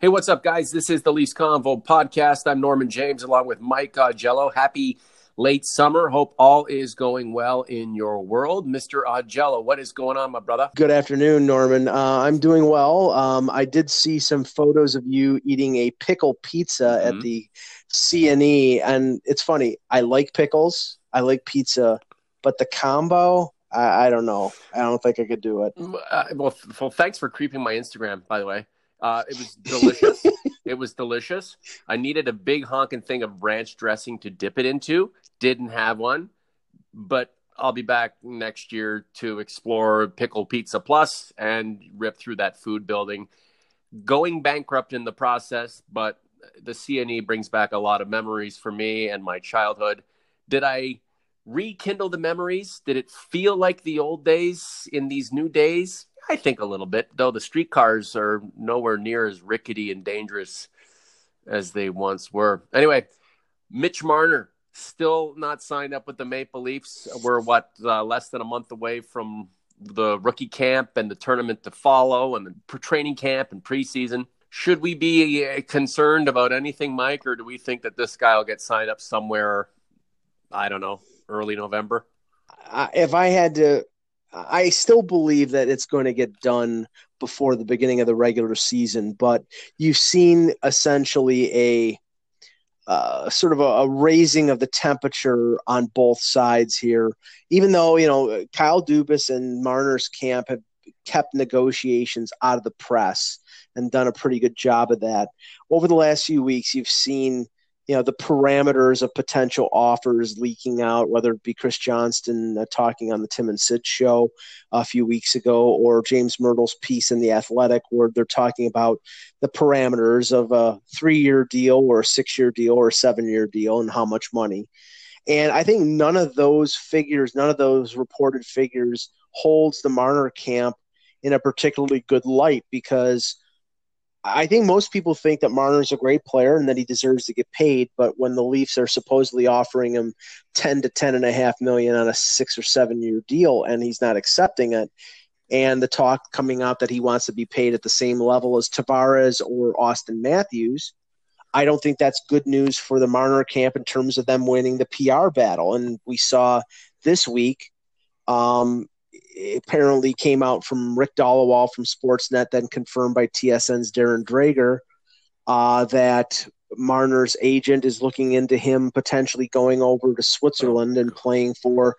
Hey, what's up, guys? This is the Leafs Convo podcast. I'm Norman James along with Mike Augello. Happy late summer. Hope all is going well in your world. Mr. Augello, what is going on, my brother? Good afternoon, Norman. Uh, I'm doing well. Um, I did see some photos of you eating a pickle pizza mm-hmm. at the CNE, and it's funny. I like pickles. I like pizza, but the combo, I, I don't know. I don't think I could do it. Uh, well, well, thanks for creeping my Instagram, by the way. Uh, it was delicious. it was delicious. I needed a big honking thing of ranch dressing to dip it into. Didn't have one, but I'll be back next year to explore Pickle Pizza Plus and rip through that food building. Going bankrupt in the process, but the CNE brings back a lot of memories for me and my childhood. Did I rekindle the memories? Did it feel like the old days in these new days? I think a little bit, though the streetcars are nowhere near as rickety and dangerous as they once were. Anyway, Mitch Marner still not signed up with the Maple Leafs. We're what uh, less than a month away from the rookie camp and the tournament to follow, and the training camp and preseason. Should we be uh, concerned about anything, Mike, or do we think that this guy will get signed up somewhere? I don't know, early November. Uh, if I had to I still believe that it's going to get done before the beginning of the regular season, but you've seen essentially a uh, sort of a, a, raising of the temperature on both sides here. Even though you know Kyle Dubas and Marner's camp have kept negotiations out of the press and done a pretty good job of that over the last few weeks, you've seen you know the parameters of potential offers leaking out, whether it be Chris Johnston uh, talking on the Tim and Sid show a few weeks ago, or James Mirtle's piece in the Athletic, where they're talking about the parameters of a three-year deal, or a six-year deal, or a seven-year deal, and how much money. And I think none of those figures, none of those reported figures, holds the Marner camp in a particularly good light because I think most people think that Marner's a great player and that he deserves to get paid. But when the Leafs are supposedly offering him ten to ten and a half million on a six or seven year deal, and he's not accepting it, and the talk coming out that he wants to be paid at the same level as Tavares or Auston Matthews, I don't think that's good news for the Marner camp in terms of them winning the PR battle. And we saw this week um, apparently came out from Rick Dhaliwal from Sportsnet, then confirmed by TSN's Darren Dreger, uh, that Marner's agent is looking into him potentially going over to Switzerland and playing for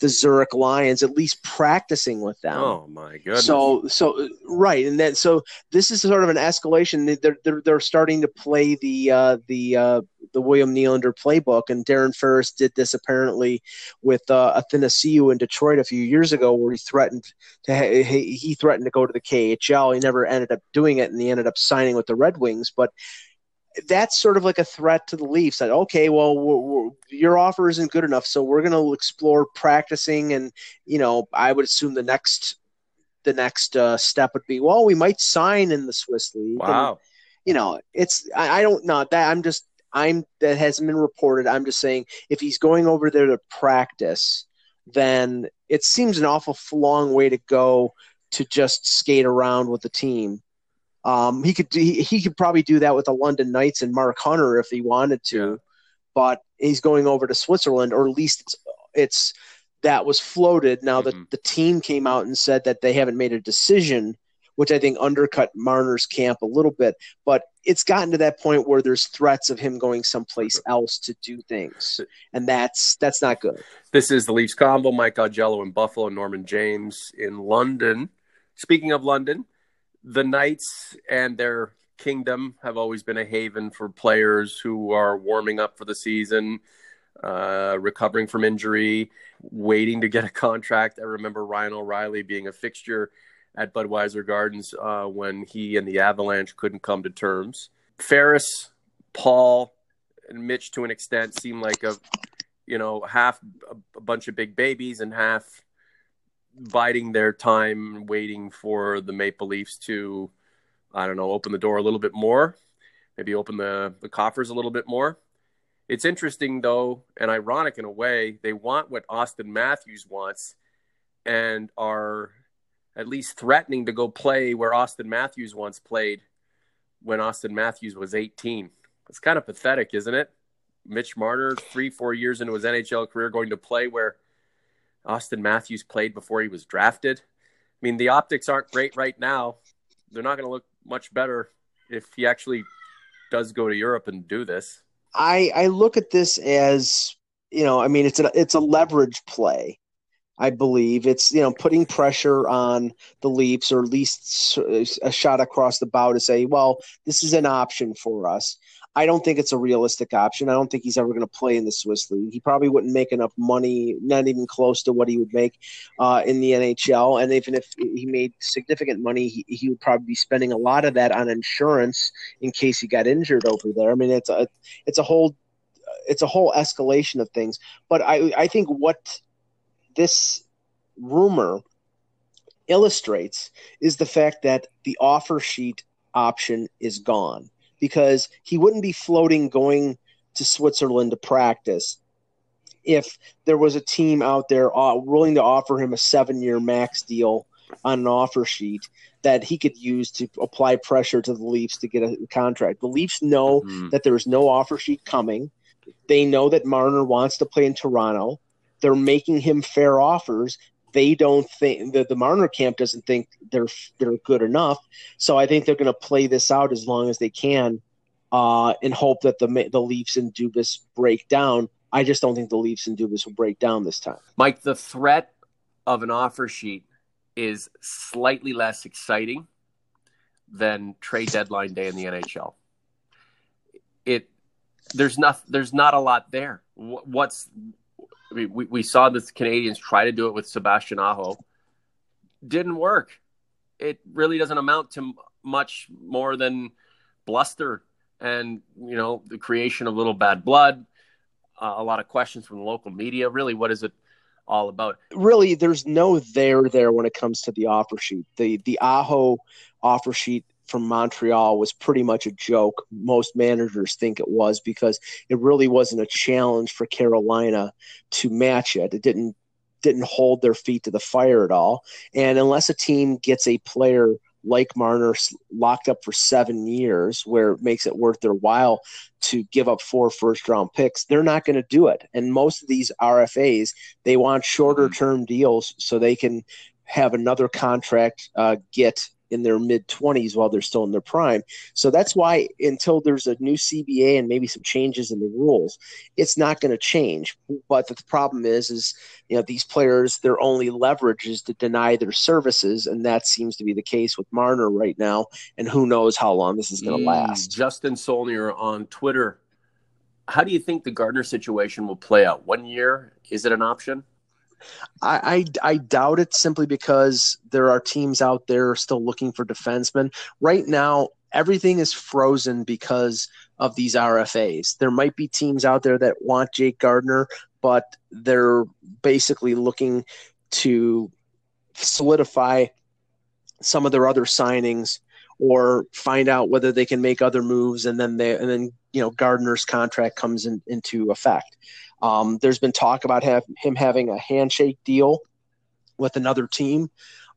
the Zurich Lions, at least practicing with them. Oh my goodness! So, so right, and then so this is sort of an escalation. They're they're, they're starting to play the uh, the uh, the William Nylander playbook, and Darren Ferris did this apparently with uh, Athanasiou in Detroit a few years ago, where he threatened to ha- he threatened to go to the KHL. He never ended up doing it, and he ended up signing with the Red Wings, but that's sort of like a threat to the Leafs that okay, well, we're, we're, your offer isn't good enough, so we're going to explore practicing, and you know, I would assume the next the next uh, step would be, well, we might sign in the Swiss league. Wow. And, you know, it's I, I don't know that I'm just I'm that hasn't been reported. I'm just saying if he's going over there to practice, then it seems an awful long way to go to just skate around with the team. Um, he could he, he could probably do that with the London Knights and Mark Hunter if he wanted to, yeah. but he's going over to Switzerland, or at least it's, it's that was floated. Now mm-hmm. that the team came out and said that they haven't made a decision, which I think undercut Marner's camp a little bit. But it's gotten to that point where there's threats of him going someplace else to do things, and that's that's not good. This is the Leafs Convo: Mike Augello in Buffalo, Norman James in London. Speaking of London, the Knights and their kingdom have always been a haven for players who are warming up for the season, uh, recovering from injury, waiting to get a contract. I remember Ryan O'Reilly being a fixture at Budweiser Gardens uh, when he and the Avalanche couldn't come to terms. Ferris, Paul, and Mitch, to an extent, seem like a you know half a bunch of big babies and half biding their time, waiting for the Maple Leafs to, I don't know, open the door a little bit more, maybe open the, the coffers a little bit more. It's interesting, though, and ironic in a way. They want what Auston Matthews wants and are at least threatening to go play where Auston Matthews once played when Auston Matthews was 18. It's kind of pathetic, isn't it? Mitch Marner, three, four years into his NHL career, going to play where Auston Matthews played before he was drafted. I mean, the optics aren't great right now. They're not going to look much better if he actually does go to Europe and do this. I I look at this as you know, I mean, it's a it's a leverage play. I believe it's you know putting pressure on the Leafs or at least a shot across the bow to say, well, this is an option for us. I don't think it's a realistic option. I don't think he's ever going to play in the Swiss league. He probably wouldn't make enough money, not even close to what he would make uh, in the NHL. And even if he made significant money, he, he would probably be spending a lot of that on insurance in case he got injured over there. I mean, it's a it's a whole it's a whole escalation of things. But I I think what this rumor illustrates is the fact that the offer sheet option is gone because he wouldn't be floating going to Switzerland to practice if there was a team out there uh, willing to offer him a seven year max deal on an offer sheet that he could use to apply pressure to the Leafs to get a contract. The Leafs know mm-hmm. that there is no offer sheet coming. They know that Marner wants to play in Toronto. They're making him fair offers they don't think the, the Marner camp doesn't think they're they're good enough. So I think they're going to play this out as long as they can, uh, and hope that the the Leafs and Dubas break down. I just don't think the Leafs and Dubas will break down this time. Mike, the threat of an offer sheet is slightly less exciting than trade deadline day in the NHL. It there's not there's not a lot there. What's I mean, we, we saw the Canadiens try to do it with Sebastian Aho. Didn't work. It really doesn't amount to much more than bluster and, you know, the creation of little bad blood. Uh, a lot of questions from the local media. Really, what is it all about? Really, there's no there there when it comes to the offer sheet. The the Aho offer sheet from Montreal was pretty much a joke. Most managers think it was because it really wasn't a challenge for Carolina to match it. It didn't didn't hold their feet to the fire at all. And unless a team gets a player like Marner locked up for seven years, where it makes it worth their while to give up four first round picks, they're not going to do it. And most of these RFAs, they want shorter mm-hmm. term deals so they can have another contract uh, get in their mid 20s while they're still in their prime. So that's why until there's a new CBA and maybe some changes in the rules, it's not going to change. But the problem is, is you know these players their only leverage is to deny their services, and that seems to be the case with Marner right now. And who knows how long this is going to mm, last? Justin Solnier on Twitter. How do you think the Gardiner situation will play out? One year is it an option? I, I, I doubt it simply because there are teams out there still looking for defensemen. Right now, everything is frozen because of these RFAs. There might be teams out there that want Jake Gardiner, but they're basically looking to solidify some of their other signings or find out whether they can make other moves and then they and then you know Gardiner's contract comes in, into effect. Um, there's been talk about have, him having a handshake deal with another team,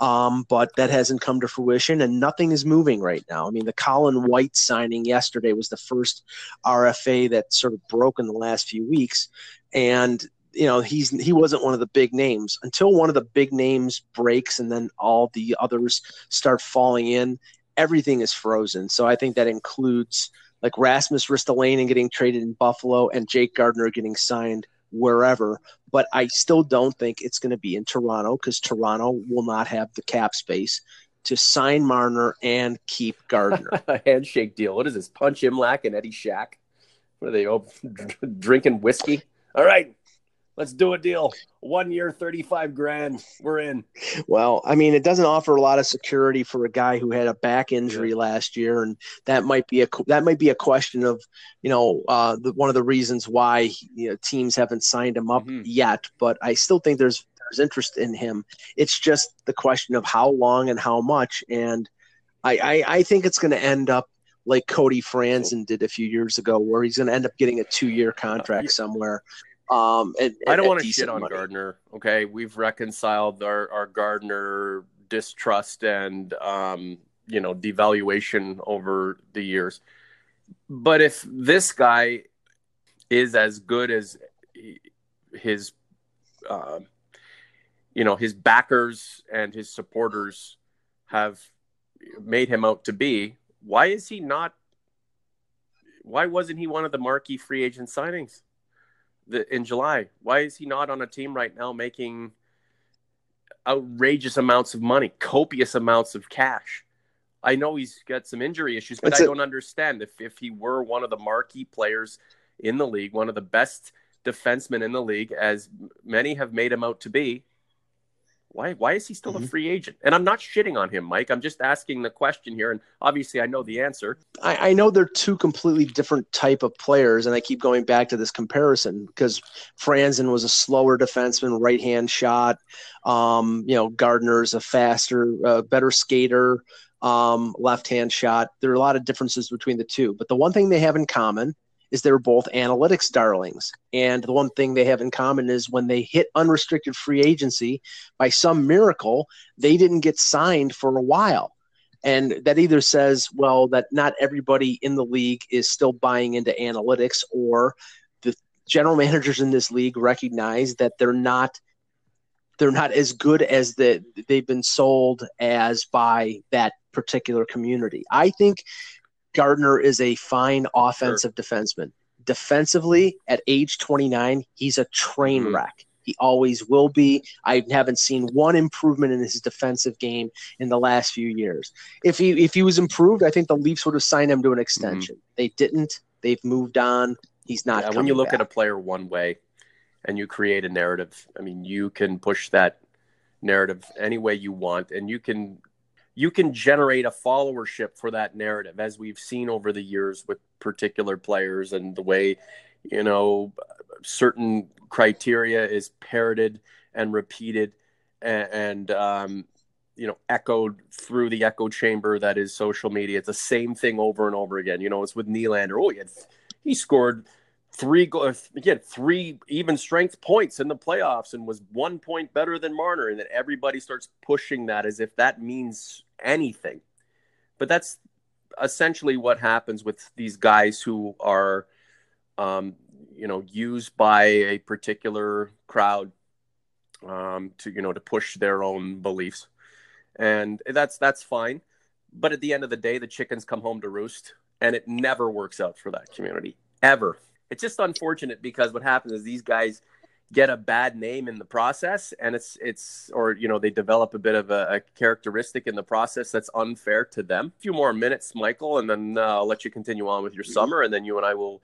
um, but that hasn't come to fruition, and nothing is moving right now. I mean, the Colin White signing yesterday was the first RFA that sort of broke in the last few weeks, and you know he's he wasn't one of the big names until one of the big names breaks, and then all the others start falling in. Everything is frozen. So I think that includes like Rasmus Ristolainen getting traded in Buffalo and Jake Gardiner getting signed wherever. But I still don't think it's going to be in Toronto because Toronto will not have the cap space to sign Marner and keep Gardiner. a handshake deal. What is this? Punch Imlach and Eddie Shack? What are they oh, drinking whiskey? All right, let's do a deal. One year, 35 grand. We're in. Well, I mean, it doesn't offer a lot of security for a guy who had a back injury last year. And that might be a, that might be a question of, you know, uh, the, one of the reasons why you know, teams haven't signed him up mm-hmm. yet, but I still think there's, there's interest in him. It's just the question of how long and how much. And I, I, I think it's going to end up like Cody Franson did a few years ago, where he's going to end up getting a two-year contract somewhere. Um, and, I don't want to shit on money. Gardiner. Okay, we've reconciled our our Gardiner distrust and um, you know devaluation over the years. But if this guy is as good as his, uh, you know, his backers and his supporters have made him out to be, why is he not? Why wasn't he one of the marquee free agent signings the, in July? Why is he not on a team right now making outrageous amounts of money, copious amounts of cash? I know he's got some injury issues, but That's I don't understand if if he were one of the marquee players in the league, one of the best defensemen in the league, as many have made him out to be, why why is he still mm-hmm. a free agent? And I'm not shitting on him, Mike. I'm just asking the question here, and obviously I know the answer. I, I know they're two completely different type of players, and I keep going back to this comparison because Franson was a slower defenseman, right hand shot. Um, you know, Gardiner's a faster, uh, better skater, um, left hand shot. There are a lot of differences between the two, but the one thing they have in common is they're both analytics darlings. And the one thing they have in common is when they hit unrestricted free agency, by some miracle, they didn't get signed for a while. And that either says, well, that not everybody in the league is still buying into analytics, or the general managers in this league recognize that they're not they're not as good as the they've been sold as by that particular community. I think Gardiner is a fine offensive sure. defenseman. Defensively, at age 29, he's a train mm-hmm. wreck. He always will be. I haven't seen one improvement in his defensive game in the last few years. If he if he was improved, I think the Leafs would have signed him to an extension. Mm-hmm. They didn't. They've moved on. He's not. Yeah, when you look back. at a player one way, and you create a narrative, I mean, you can push that narrative any way you want, and you can you can generate a followership for that narrative as we've seen over the years with particular players and the way you know certain criteria is parroted and repeated and, and um, you know echoed through the echo chamber that is social media. It's the same thing over and over again. You know it's with Nylander. Oh he, had, he scored three go again three even strength points in the playoffs and was one point better than Marner and then everybody starts pushing that as if that means anything. But that's essentially what happens with these guys who are, um, you know, used by a particular crowd um, to you know to push their own beliefs, and that's that's fine. But at the end of the day, the chickens come home to roost, and it never works out for that community ever. It's just unfortunate because what happens is these guys get a bad name in the process and it's it's or you know they develop a bit of a, a characteristic in the process that's unfair to them. A few more minutes michael and then uh, i'll let you continue on with your mm-hmm. summer and then you and i will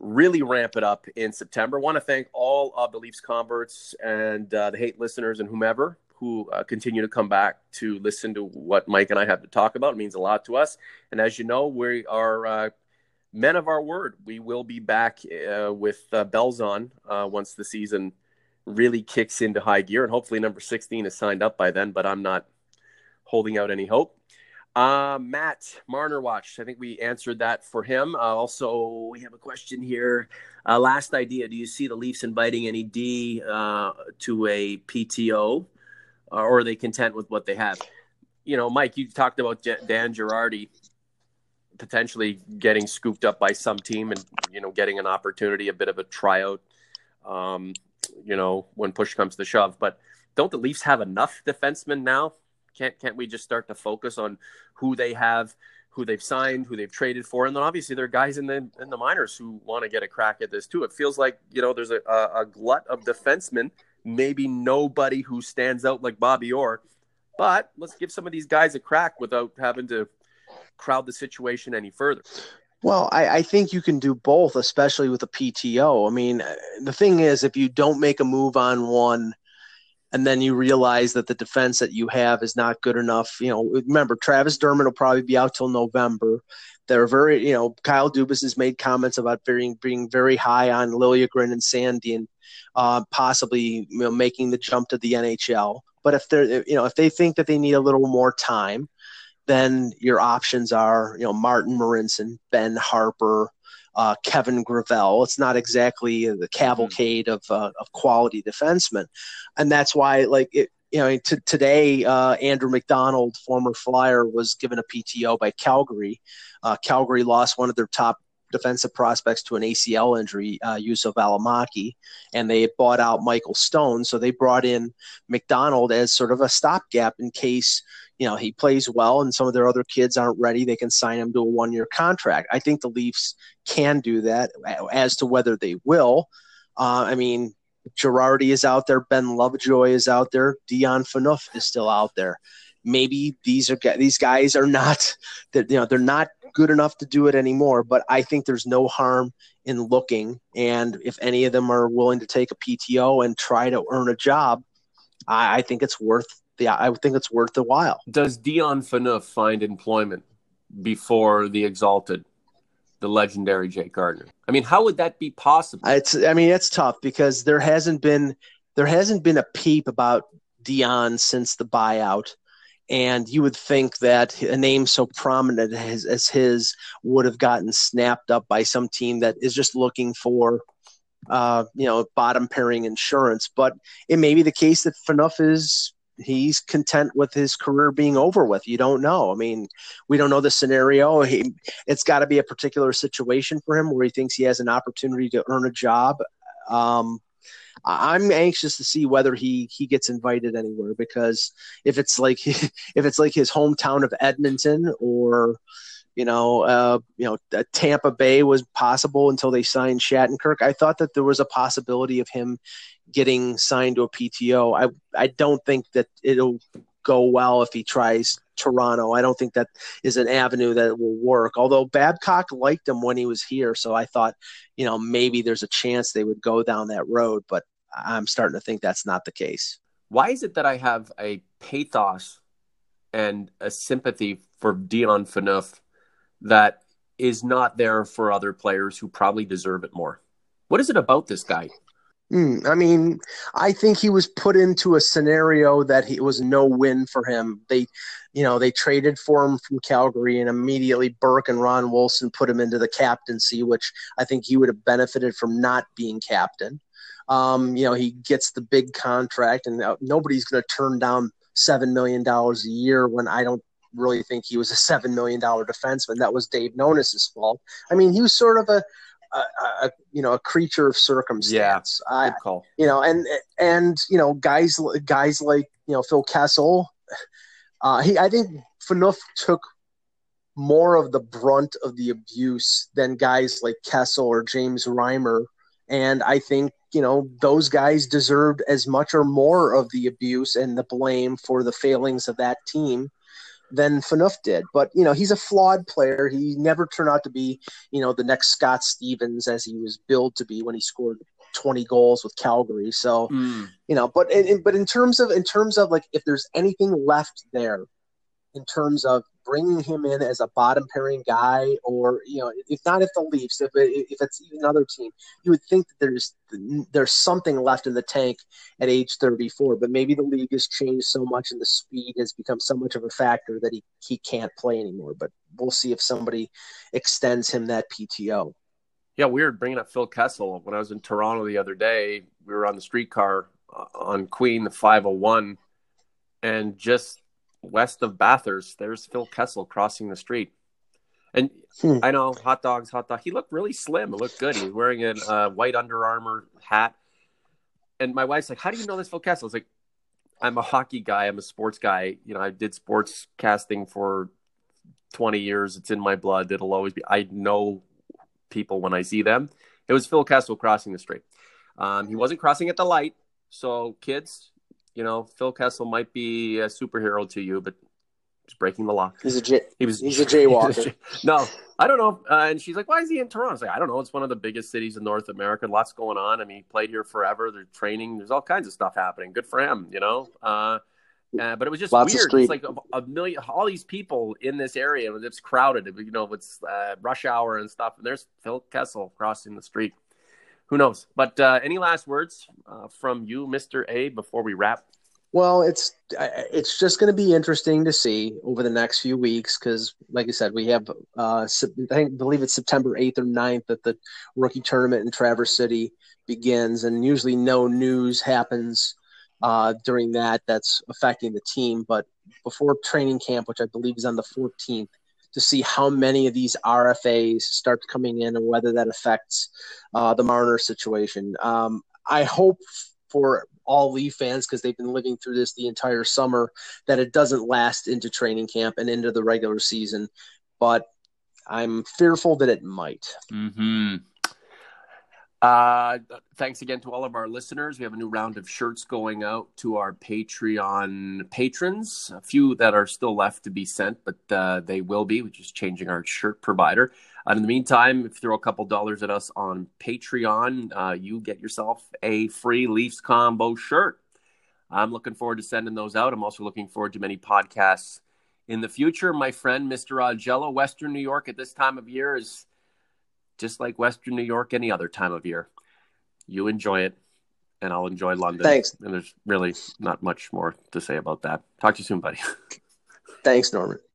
really ramp it up in september. Want to thank all of the leafs converts and uh, the hate listeners and whomever who uh, continue to come back to listen to what mike and i have to talk about. It means a lot to us. And as you know we are uh, men of our word. We will be back uh, with uh, bells on uh, once the season really kicks into high gear, and hopefully number 16 is signed up by then. But I'm not holding out any hope. Uh, Matt Marner watched. I think we answered that for him. Uh, also, we have a question here. Uh, last idea: Do you see the Leafs inviting any D to a PTO, or are they content with what they have? You know, Mike, you talked about Dan Girardi potentially getting scooped up by some team and you know getting an opportunity, a bit of a tryout. Um, you know, when push comes to shove, but don't the Leafs have enough defensemen now? Can't can't we just start to focus on who they have, who they've signed, who they've traded for, and then obviously there are guys in the in the minors who want to get a crack at this too. It feels like you know there's a, a, glut of defensemen, maybe nobody who stands out like Bobby Orr, but let's give some of these guys a crack without having to crowd the situation any further. Well, I, I, think you can do both, especially with a PTO. I mean, the thing is, if you don't make a move on one, and then you realize that the defense that you have is not good enough, you know, remember Travis Dermott will probably be out till November. They're very, you know, Kyle Dubas has made comments about being being very high on Liljegren and Sandin, uh, possibly you know, making the jump to the NHL. But if they're, you know, if they think that they need a little more time, then your options are, you know, Martin Marincin, Ben Harpur, uh, Kevin Gravel. It's not exactly the cavalcade of, uh, of quality defensemen. And that's why, like, it, you know, t- today uh, Andrew MacDonald, former Flyer, was given a PTO by Calgary. Uh, Calgary lost one of their top defensive prospects to an ACL injury, uh, Juuso Valimaki, and they bought out Michael Stone. So they brought in MacDonald as sort of a stopgap in case you know he plays well and some of their other kids aren't ready. They can sign him to a one-year contract. I think the Leafs can do that. As to whether they will, uh, I mean. Girardi is out there. Ben Lovejoy is out there. Dion Phaneuf is still out there maybe these are these guys are not that you know they're not good enough to do it anymore. But I think there's no harm in looking, and if any of them are willing to take a PTO and try to earn a job, I, I think it's worth the I would think it's worth the while. Does Dion Phaneuf find employment before the exalted? the legendary Jake Gardiner. I mean, how would that be possible? It's I mean, it's tough because there hasn't been there hasn't been a peep about Dion since the buyout and you would think that a name so prominent as, as his would have gotten snapped up by some team that is just looking for uh, you know bottom pairing insurance but it may be the case that Phaneuf is he's content with his career being over with. You don't know. I mean we don't know the scenario. He, it's got to be a particular situation for him where he thinks he has an opportunity to earn a job. Um, I'm anxious to see whether he he gets invited anywhere because if it's like if it's like his hometown of Edmonton or you know uh, you know Tampa Bay was possible until they signed Shattenkirk. I thought that there was a possibility of him getting signed to a PTO. I I don't think that it'll go well if he tries Toronto. I don't think that is an avenue that will work. Although Babcock liked him when he was here, so I thought, you know, maybe there's a chance they would go down that road. But I'm starting to think that's not the case. Why is it that I have a pathos and a sympathy for Dion Phaneuf that is not there for other players who probably deserve it more? What is it about this guy? Mm, I mean, I think he was put into a scenario that he was no win for him. They, you know, they traded for him from Calgary, and immediately Burke and Ron Wilson put him into the captaincy, which I think he would have benefited from not being captain. Um, you know, he gets the big contract, and uh, nobody's going to turn down seven million dollars a year when I don't really think he was a seven million dollar defenseman. That was Dave Nonis's fault. I mean, he was sort of a, a, a you know a creature of circumstance. Yeah, I, call. You know, and and you know guys guys like you know Phil Kessel. Uh, he I think Phaneuf took more of the brunt of the abuse than guys like Kessel or James Reimer. And I think you know those guys deserved as much or more of the abuse and the blame for the failings of that team than Phaneuf did. But you know he's a flawed player. He never turned out to be you know the next Scott Stevens as he was billed to be when he scored 20 goals with Calgary. So mm. you know, but in, but in terms of in terms of like if there's anything left there in terms of bringing him in as a bottom pairing guy, or you know, if not if the Leafs, if if it's another team, you would think that there's there's something left in the tank at age 34. But maybe the league has changed so much, and the speed has become so much of a factor that he he can't play anymore. But we'll see if somebody extends him that PTO. Yeah, weird bringing up Phil Kessel. When I was in Toronto the other day, we were on the streetcar uh, on Queen, the 501, and just west of Bathurst, there's Phil Kessel crossing the street. And hmm. I know hot dogs, hot dog. He looked really slim. It looked good. He was wearing a uh, white Under Armour hat. And my wife's like, "How do you know this Phil Kessel?" I was like, "I'm a hockey guy. I'm a sports guy. You know, I did sports casting for 20 years. It's in my blood. It'll always be. I know people when I see them. It was Phil Kessel crossing the street. Um, he wasn't crossing at the light. So, kids, you know, Phil Kessel might be a superhero to you, but he's breaking the law. He's a J- he was he's a jaywalker. no, I don't know. Uh, and she's like, "Why is he in Toronto?" I was like, "I don't know. It's one of the biggest cities in North America. Lots going on. I mean, he played here forever. They're training. There's all kinds of stuff happening. Good for him, you know." Uh, uh, but it was just Lots weird. It's like a, a, million, all these people in this area. It's crowded. You know, it's uh, rush hour and stuff. And there's Phil Kessel crossing the street. Who knows? But uh, any last words uh, from you, Mister A, before we wrap? Well, it's it's just going to be interesting to see over the next few weeks because, like I said, we have uh, I think believe it's September eighth or 9th that the rookie tournament in Traverse City begins, and usually no news happens uh, during that that's affecting the team. But before training camp, which I believe is on the 14th, to see how many of these RFAs start coming in and whether that affects uh, the Marner situation. Um, I hope for all Leaf fans because they've been living through this the entire summer that it doesn't last into training camp and into the regular season. But I'm fearful that it might. Mm-hmm. Uh, thanks again to all of our listeners. We have a new round of shirts going out to our Patreon patrons. A few that are still left to be sent, but uh, they will be. We're just changing our shirt provider. Uh, in the meantime, if you throw a couple dollars at us on Patreon, uh, you get yourself a free Leafs Convo shirt. I'm looking forward to sending those out. I'm also looking forward to many podcasts in the future. My friend, Mr. Augello, Western New York at this time of year is just like Western New York any other time of year. You enjoy it, and I'll enjoy London. Thanks. And there's really not much more to say about that. Talk to you soon, buddy. Thanks, Norman.